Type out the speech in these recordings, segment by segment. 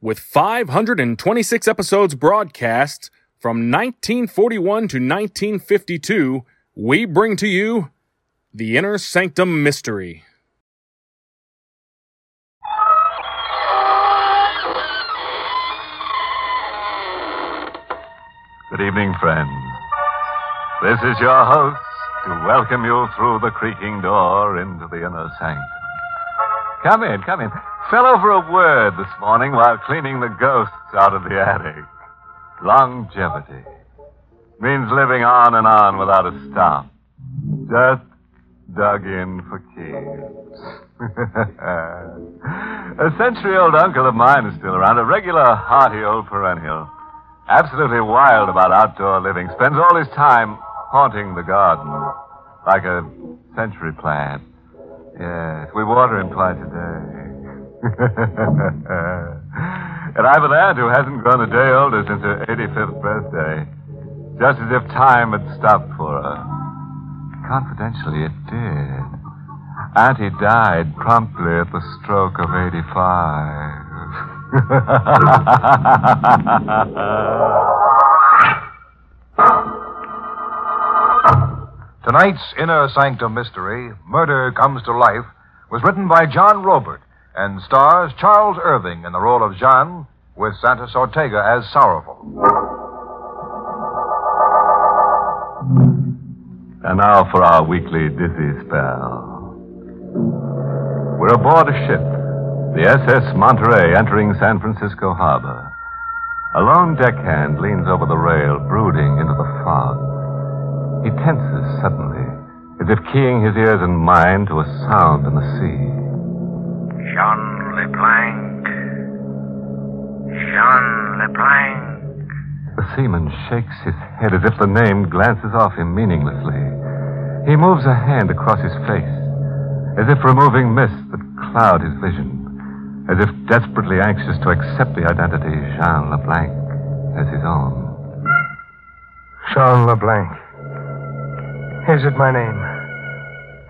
with 526 episodes broadcast from 1941 to 1952, we bring to you The Inner Sanctum Mystery. Good evening, friends. This is your host to welcome you through the creaking door into the inner sanctum. Come in, come in. Fell over a word this morning while cleaning the ghosts out of the attic. Longevity. Means living on and on without a stop. Just dug in for keeps. a century old uncle of mine is still around, a regular hearty old perennial. Absolutely wild about outdoor living. Spends all his time haunting the garden. Like a century plant. Yes, we water him twice a day. And I've an aunt who hasn't grown a day older since her 85th birthday. Just as if time had stopped for her. Confidentially, it did. Auntie died promptly at the stroke of 85. Tonight's Inner Sanctum Mystery, Murder Comes to Life, was written by John Roeburt and stars Charles Irving in the role of Jean with Santos Ortega as Sorrowful. And now for our weekly dizzy spell. We're aboard a ship, the SS Monterey, entering San Francisco Harbor. A lone deckhand leans over the rail, brooding into the fog. He tenses suddenly, as if keying his ears and mind to a sound in the sea. Jean LeBlanc. Jean LeBlanc. The seaman shakes his head as if the name glances off him meaninglessly. He moves a hand across his face, as if removing mists that cloud his vision, as if desperately anxious to accept the identity Jean LeBlanc as his own. Jean LeBlanc. Is it my name?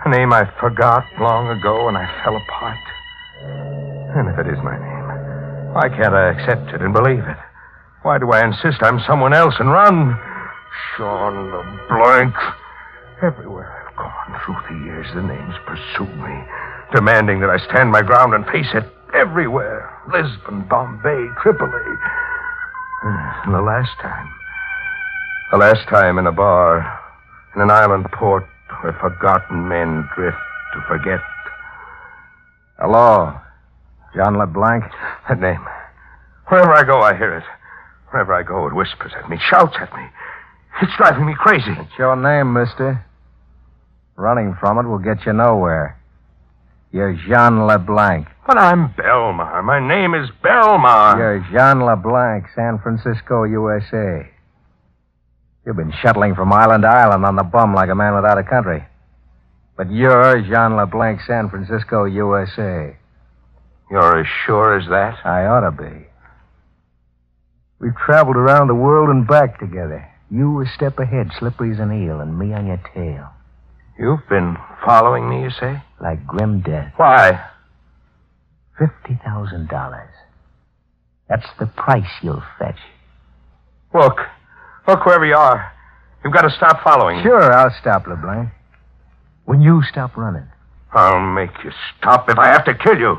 A name I forgot long ago when I fell apart. And if it is my name, why can't I accept it and believe it? Why do I insist I'm someone else and run? Jean LeBlanc. Everywhere I've gone through the years, the names pursue me, demanding that I stand my ground and face it everywhere. Lisbon, Bombay, Tripoli. And the last time. The last time in a bar in an island port where forgotten men drift to forget. Hello. Jean LeBlanc? That name. Wherever I go, I hear it. Wherever I go, it whispers at me, shouts at me. It's driving me crazy. It's your name, mister. Running from it will get you nowhere. You're Jean LeBlanc. But I'm Belmar. My name is Belmar. You're Jean LeBlanc, San Francisco, USA. You've been shuttling from island to island on the bum like a man without a country. But you're Jean LeBlanc, San Francisco, USA. You're as sure as that? I ought to be. We've traveled around the world and back together. You a step ahead, slippery as an eel, and me on your tail. You've been following me, you say? Like grim death. Why? Fifty thousand dollars. That's the price you'll fetch. Look. Look wherever you are. You've got to stop following. Me. Sure, I'll stop, LeBlanc. When you stop running. I'll make you stop if I have to kill you.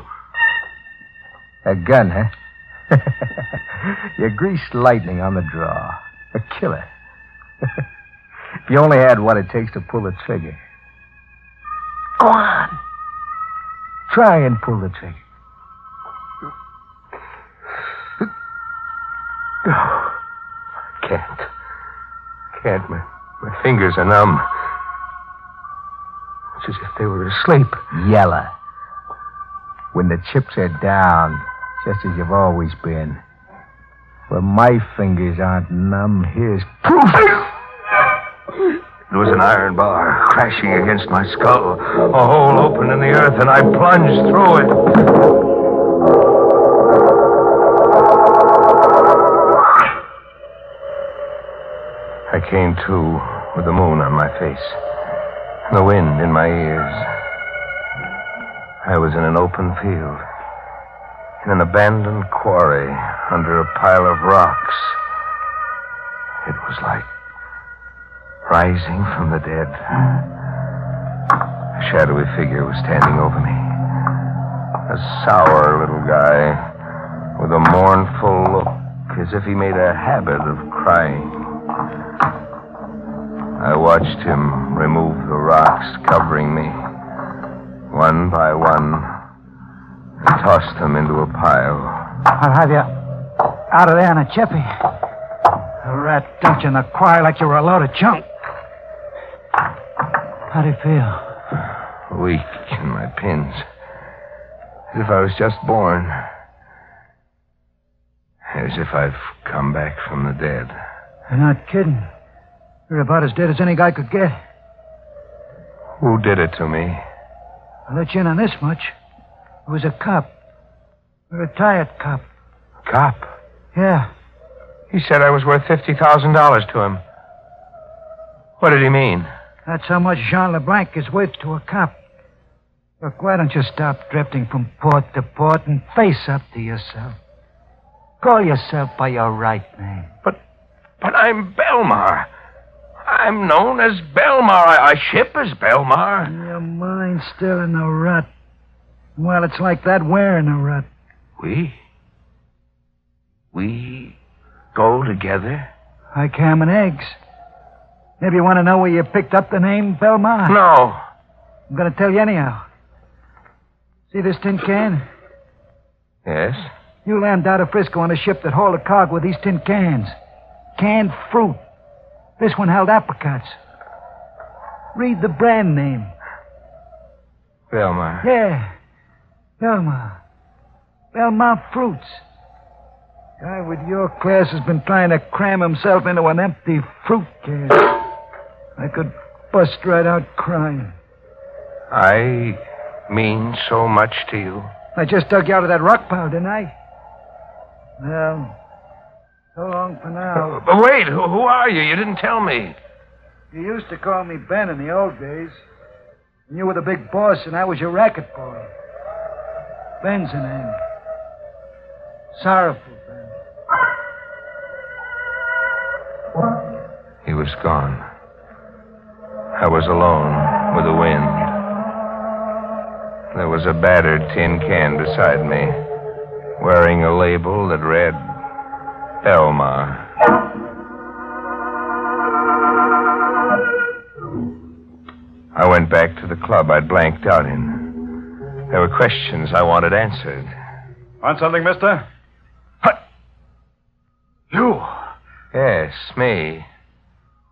A gun, huh? You're greased lightning on the draw. A killer. if you only had what it takes to pull the trigger. Go on. Try and pull the trigger. No. I can't. I can't. My, my fingers are numb. It's as if they were asleep. Yeller. When the chips are down, just as you've always been. Where my fingers aren't numb, here's proof. It was an iron bar crashing against my skull. A hole opened in the earth, and I plunged through it. I came to with the moon on my face, the wind in my ears. I was in an open field, in an abandoned quarry under a pile of rocks. It was like rising from the dead. A shadowy figure was standing over me. A sour little guy with a mournful look, as if he made a habit of crying. I watched him remove the rocks covering me, one by one, and toss them into a pile. I'll have you out of there in a jiffy. A rat dumped you in the quarry like you were a load of junk. How do you feel? Weak in my pins, as if I was just born, as if I've come back from the dead. You're not kidding. You're about as dead as any guy could get. Who did it to me? I'll let you in on this much. It was a cop. A retired cop. Cop. Yeah. He said I was worth $50,000 to him. What did he mean? That's how much Jean LeBlanc is worth to a cop. Look, why don't you stop drifting from port to port and face up to yourself? Call yourself by your right name. But, but I'm Belmar. I'm known as Belmar. I, I ship as Belmar. Your mind's still in the rut. Well, it's like that we're in a rut. We? We go together? Like ham and eggs. Maybe you want to know where you picked up the name Belmar? No. I'm going to tell you anyhow. See this tin can? Yes? You landed out of Frisco on a ship that hauled a cargo with these tin cans. Canned fruit. This one held apricots. Read the brand name. Belmar. Yeah. Belmar. Belmont Fruits. Guy with your class has been trying to cram himself into an empty fruit can. I could bust right out crying. I mean so much to you. I just dug you out of that rock pile, didn't I? Well, so long for now. Uh, but wait, who, who are you? You didn't tell me. You used to call me Ben in the old days. And you were the big boss, and I was your racket boy. Ben's the name. Sorrowful Ben. He was gone. I was alone with the wind. There was a battered tin can beside me, wearing a label that read Belmar. I went back to the club I'd blanked out in. There were questions I wanted answered. Want something, mister? You? Yes, me.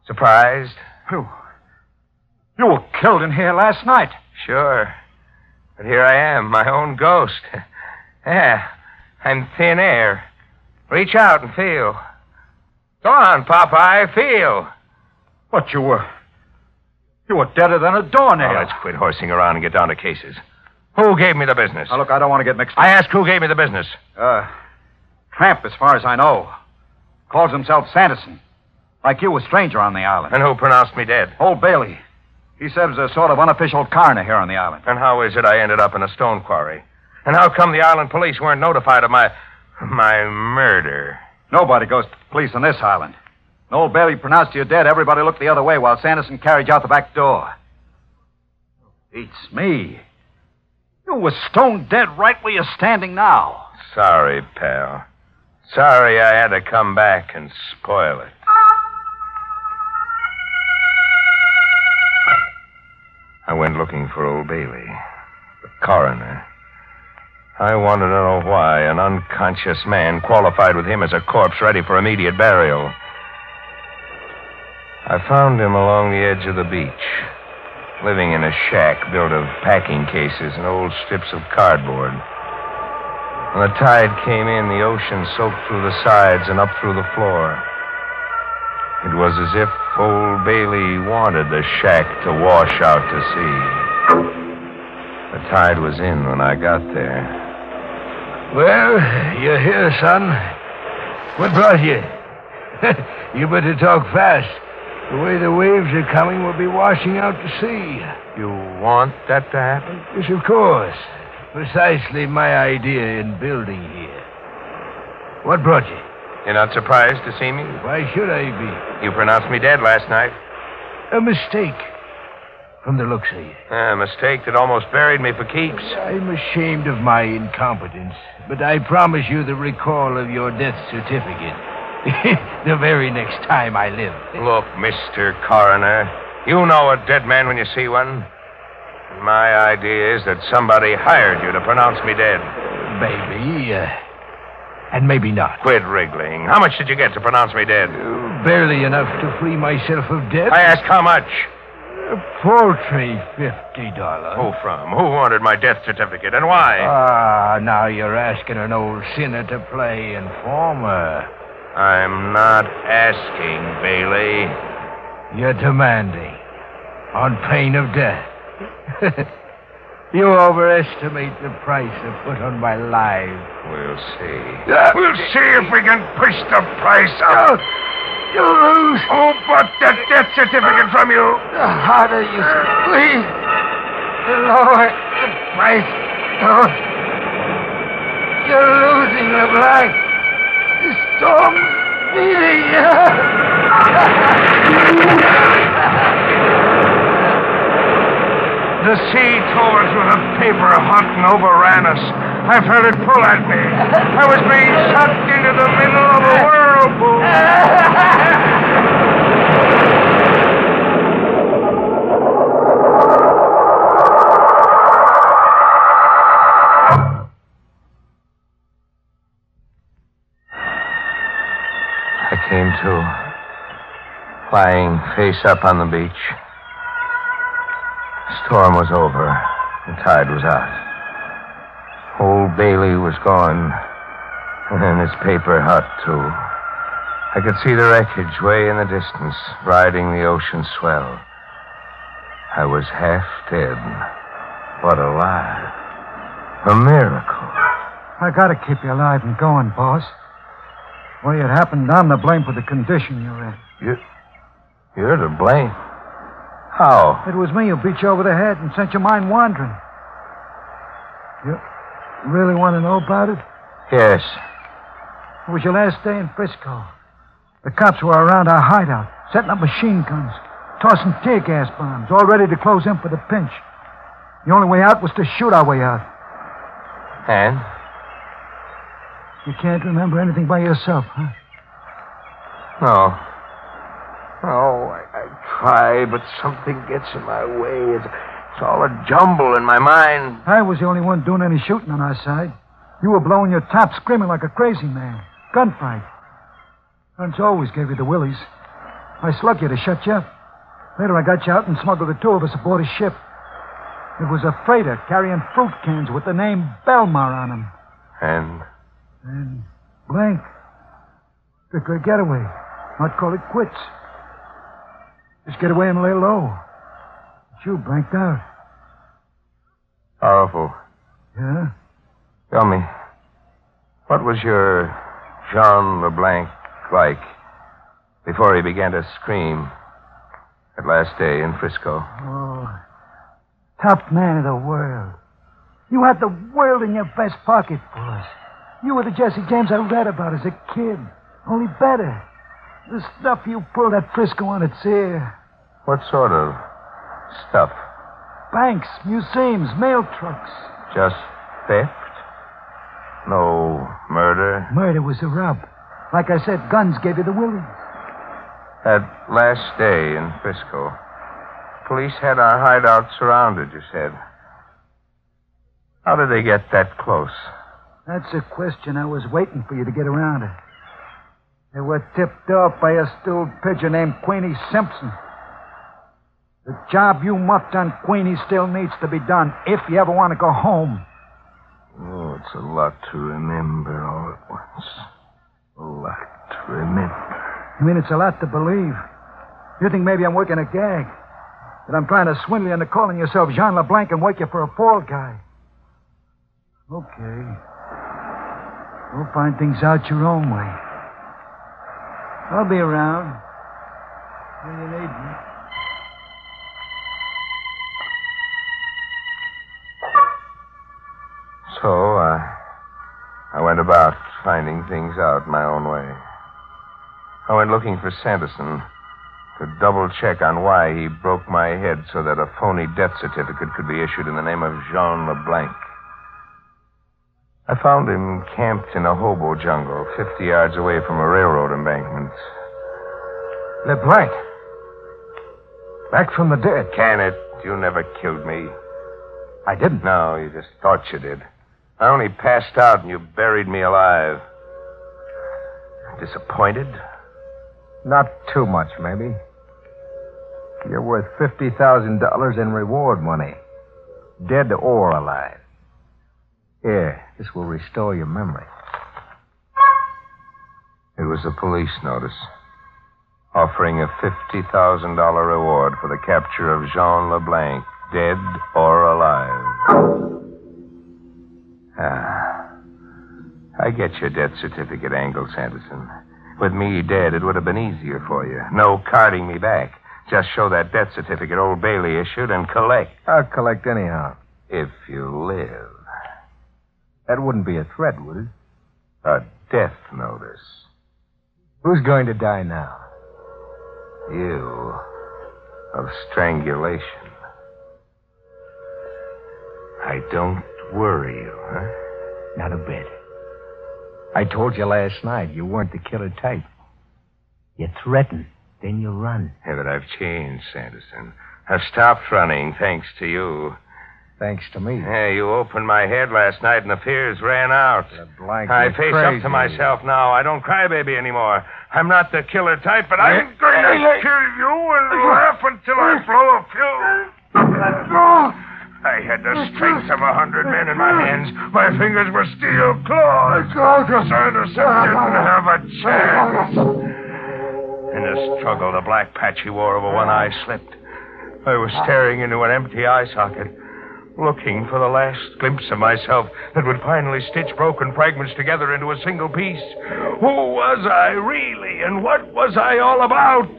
Surprised? You. You were killed in here last night. Sure. But here I am, my own ghost. yeah, I'm thin air. Reach out and feel. Go on, Popeye, feel. What, you were. You were deader than a doornail. Now, let's quit horsing around and get down to cases. Who gave me the business? Now, look, I don't want to get mixed up. I ask who gave me the business. Uh, Tramp, as far as I know. Calls himself Sanderson. Like you, a stranger on the island. And who pronounced me dead? Old Bailey. He serves a sort of unofficial coroner here on the island. And how is it I ended up in a stone quarry? And how come the island police weren't notified of my. My murder? Nobody goes to the police on this island. When old Bailey pronounced you dead, everybody looked the other way while Sanderson carried you out the back door. Beats me. You were stone dead right where you're standing now. Sorry, pal. Sorry I had to come back and spoil it. I went looking for old Bailey, the coroner. I wanted to know why an unconscious man qualified with him as a corpse ready for immediate burial. I found him along the edge of the beach, living in a shack built of packing cases and old strips of cardboard. When the tide came in, the ocean soaked through the sides and up through the floor. It was as if old Bailey wanted the shack to wash out to sea. The tide was in when I got there. Well, you're here, son. What brought you? you better talk fast. The way the waves are coming, we'll be washing out to sea. You want that to happen? Yes, of course. Precisely my idea in building here. What brought you? You're not surprised to see me? Why should I be? You pronounced me dead last night. A mistake. From the looks of you. A mistake that almost buried me for keeps. I'm ashamed of my incompetence, but I promise you the recall of your death certificate. the very next time I live. Look, Mr. Coroner, you know a dead man when you see one. My idea is that somebody hired you to pronounce me dead. Maybe, uh, and maybe not. Quit wriggling. How much did you get to pronounce me dead? Barely enough to free myself of debt. I ask how much. A paltry fifty dollars. Who from? Who wanted my death certificate and why? Ah, now you're asking an old sinner to play informer. I'm not asking, Bailey. You're demanding. On pain of death. you overestimate the price I put on my life. We'll see. We'll see if we can push the price up. You lose. Who bought that death certificate from you? The harder you squeeze, the lower the price goes. You're losing, LeBlanc. The storm's beating The sea tore us with a paper hunt and overran us. I felt it pull at me. I was being sucked into the middle of a whirlpool. I came to, lying face up on the beach. The storm was over. The tide was out. Old Bailey was gone, and his paper hut, too. I could see the wreckage way in the distance, riding the ocean swell. I was half dead, but alive. A miracle. I gotta keep you alive and going, boss. Way it happened, I'm to blame for the condition you're in. You, you're to blame. How? It was me who beat you over the head and sent your mind wandering. You really want to know about it? Yes. It was your last day in Frisco. The cops were around our hideout, setting up machine guns, tossing tear gas bombs, all ready to close in for the pinch. The only way out was to shoot our way out. And? You can't remember anything by yourself, huh? No. No, I, I try, but something gets in my way. It's, it's all a jumble in my mind. I was the only one doing any shooting on our side. You were blowing your top, screaming like a crazy man. Gunfight. Guns always gave you the willies. I slugged you to shut you up. Later, I got you out and smuggled the two of us aboard a ship. It was a freighter carrying fruit cans with the name Belmar on them. And And blank. Took a getaway. Not call it quits. Just get away and lay low. But you blanked out. powerful. Yeah? Tell me, what was your Jean LeBlanc like before he began to scream that last day in Frisco? Oh. Top man of the world. You had the world in your vest pocket, boss. You were the Jesse James I read about as a kid. Only better. The stuff you pulled at Frisco on its ear. What sort of stuff? Banks, museums, mail trucks. Just theft? No murder? Murder was a rub. Like I said, guns gave you the willies. That last day in Frisco, police had our hideout surrounded, you said. How did they get that close? That's a question I was waiting for you to get around to. They were tipped off by a stilled pigeon named Queenie Simpson. The job you muffed on Queenie still needs to be done if you ever want to go home. Oh, it's a lot to remember all at once. A lot to remember. You mean it's a lot to believe? You think maybe I'm working a gag? That I'm trying to swindle you into calling yourself Jean LeBlanc and work you for a fall guy? Okay. We'll find things out your own way. I'll be around when you need me. Finding things out my own way. I went looking for Sanderson to double check on why he broke my head so that a phony death certificate could be issued in the name of Jean LeBlanc. I found him camped in a hobo jungle, 50 yards away from a railroad embankment. LeBlanc. Back from the dead. Can it? You never killed me. I didn't. No, you just thought you did. I only passed out and you buried me alive. Disappointed? Not too much, maybe. You're worth $50,000 in reward money. Dead or alive. Here, this will restore your memory. It was a police notice offering a $50,000 reward for the capture of Jean LeBlanc, dead or alive. Ah. I get your death certificate angle, Sanderson. With me dead, it would have been easier for you. No carting me back. Just show that death certificate Old Bailey issued and collect. I'll collect anyhow. If you live. That wouldn't be a threat, would it? A death notice. Who's going to die now? You. Of strangulation. I don't worry you, huh? Not a bit. I told you last night you weren't the killer type. You threaten, then you run. Yeah, but I've changed, Sanderson. I've stopped running thanks to you. Thanks to me. Yeah, you opened my head last night and the fears ran out. LeBlanc, I face crazy. up to myself now. I don't cry baby anymore. I'm not the killer type, but I'm going to kill you and laugh until I blow a fuse. Oh. I had the strength of a hundred men in my hands. My fingers were steel claws. Sanderson didn't have a chance. In the struggle, the black patch he wore over one eye slipped. I was staring into an empty eye socket, looking for the last glimpse of myself that would finally stitch broken fragments together into a single piece. Who was I really, and what was I all about?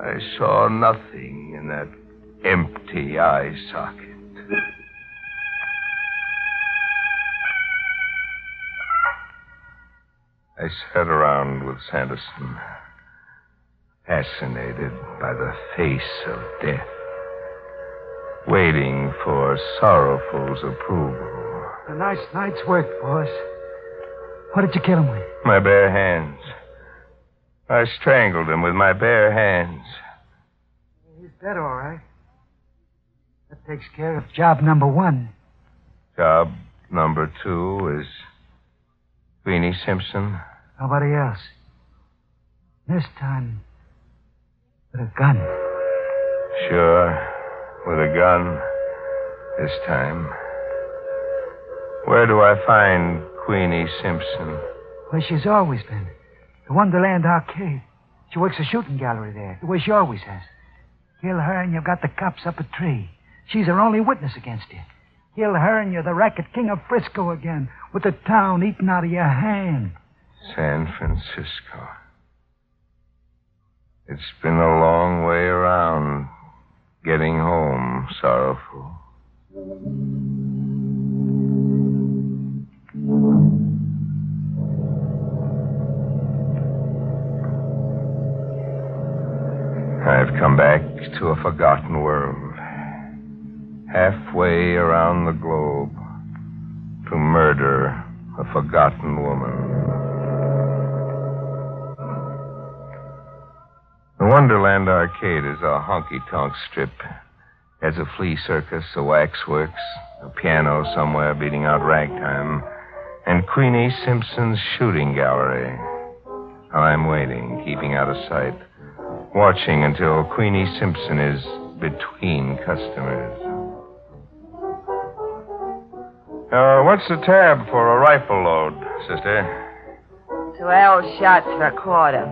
I saw nothing in that empty eye socket. I sat around with Sanderson, fascinated by the face of death, waiting for Sorrowful's approval. A nice night's work, boss. What did you kill him with? My bare hands. I strangled him with my bare hands. He's dead, all right. That takes care of job number one. Job number two is Queenie Simpson. Nobody else. This time, with a gun. Sure, with a gun this time. Where do I find Queenie Simpson? Where she's always been. The Wonderland Arcade. She works a shooting gallery there, the way she always has. Kill her and you've got the cops up a tree. She's her only witness against you. Kill her and you're the racket king of Frisco again, with the town eating out of your hand. San Francisco. It's been a long way around getting home, sorrowful. I've come back to a forgotten world. Halfway around the globe to murder a forgotten woman. The Wonderland Arcade is a honky tonk strip. Has a flea circus, a waxworks, a piano somewhere beating out ragtime, and Queenie Simpson's shooting gallery. I'm waiting, keeping out of sight, watching until Queenie Simpson is between customers. Uh, what's the tab for a rifle load, sister? Twelve shots for a quarter.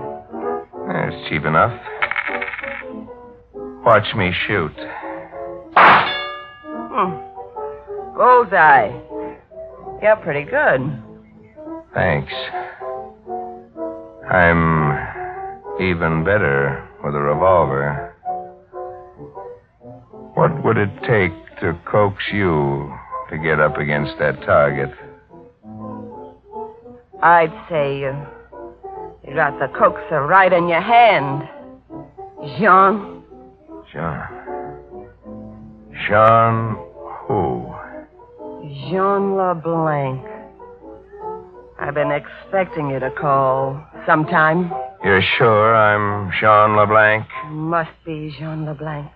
It's cheap enough. Watch me shoot. Hmm. Bullseye. You're pretty good. Thanks. I'm even better with a revolver. What would it take to coax you to get up against that target? I'd say uh, you, you got the coaxer right in your hand. Jean. Jean. Jean who? Jean LeBlanc. I've been expecting you to call sometime. You're sure I'm Jean LeBlanc? Must be Jean LeBlanc.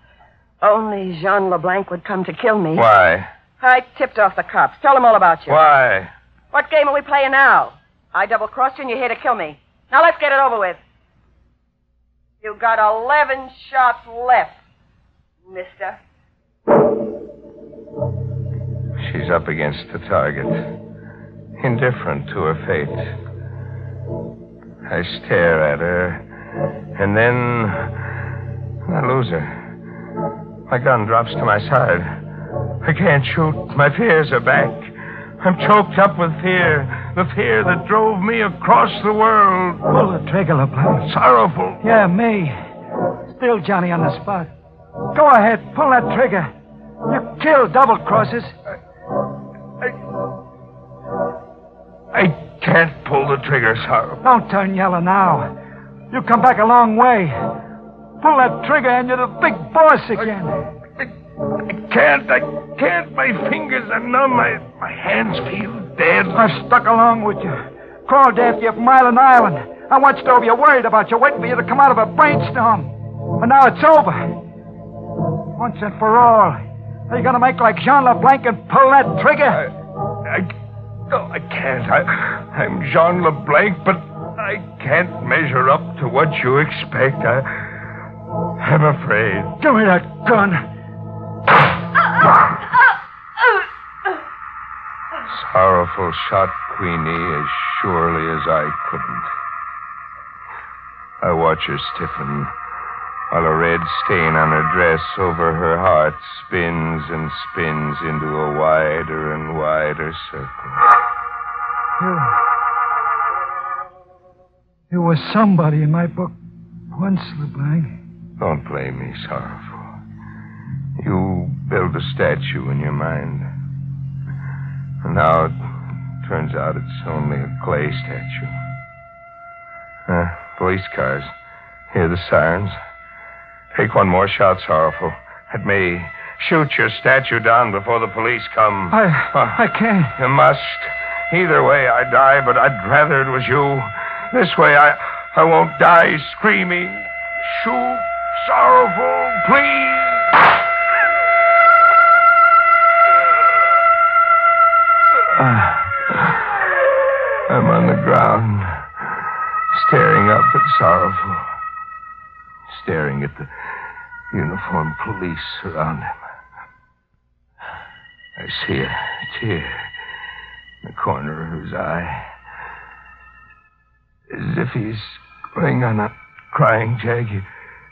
Only Jean LeBlanc would come to kill me. Why? I tipped off the cops. Tell them all about you. Why? What game are we playing now? I double crossed you and you're here to kill me. Now let's get it over with. You got 11 shots left, mister. She's up against the target, indifferent to her fate. I stare at her, and then I lose her. My gun drops to my side. I can't shoot. My fears are back. I'm choked up with fear. The fear that drove me across the world. Pull the trigger, LeBlanc. Sorrowful. Yeah, me. Still Johnny on the spot. Go ahead, pull that trigger. You kill double crosses. I I can't pull the trigger, Sorrowful. Don't turn yellow now. You come back a long way. Pull that trigger and you're the big boss again. I can't. I can't. My fingers are numb. My, my hands feel dead. I've stuck along with you. Crawled after you from Island Island. I watched over you, worried about you, waiting for you to come out of a brainstorm. But now it's over. Once and for all. Are you going to make like Jean LeBlanc and pull that trigger? I, I, no, I can't. I, I'm Jean LeBlanc, but I can't measure up to what you expect. I, I'm afraid. Give me that gun. Sorrowful shot Queenie as surely as I couldn't. I watch her stiffen while a red stain on her dress over her heart spins and spins into a wider and wider circle. You. You were somebody in my book once, LeBlanc. Don't blame me, Sorrowful. You build a statue in your mind. And now it turns out it's only a clay statue. Uh, police cars. Hear the sirens. Take one more shot, Sorrowful. It may shoot your statue down before the police come. I. Uh, I can't. You must. Either way, I die, but I'd rather it was you. This way, I, I won't die screaming. Shoot, sorrowful, please. At sorrowful, staring at the uniformed police around him. I see a tear in the corner of his eye. As if he's going on a crying jag he-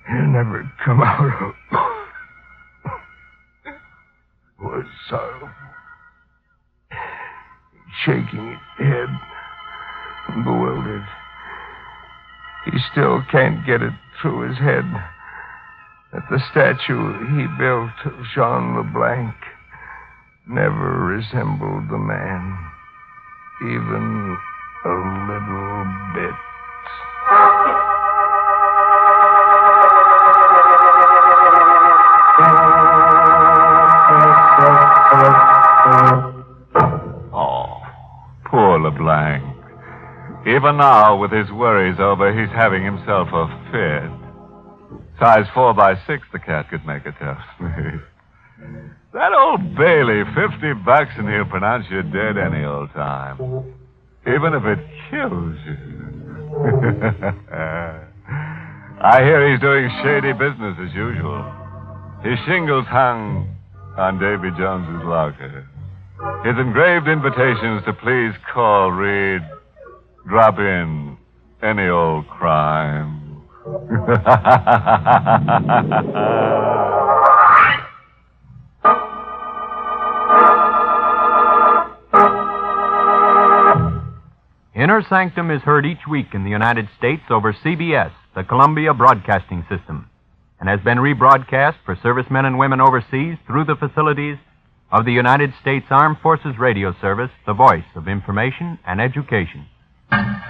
he'll never come out of. Was sorrowful. Shaking his head, bewildered. Still can't get it through his head that the statue he built of Jean LeBlanc never resembled the man, even a little bit. Oh, poor LeBlanc. Even now, with his worries over, he's having himself a fit. Size four by six, the cat could make a tough me. That old Bailey, 50 bucks and he'll pronounce you dead any old time. Even if it kills you. I hear he's doing shady business as usual. His shingles hung on Davy Jones's locker. His engraved invitations to please call read, drop in any old crime. Inner Sanctum is heard each week in the United States over CBS, the Columbia Broadcasting System, and has been rebroadcast for servicemen and women overseas through the facilities of the United States Armed Forces Radio Service, the voice of information and education you.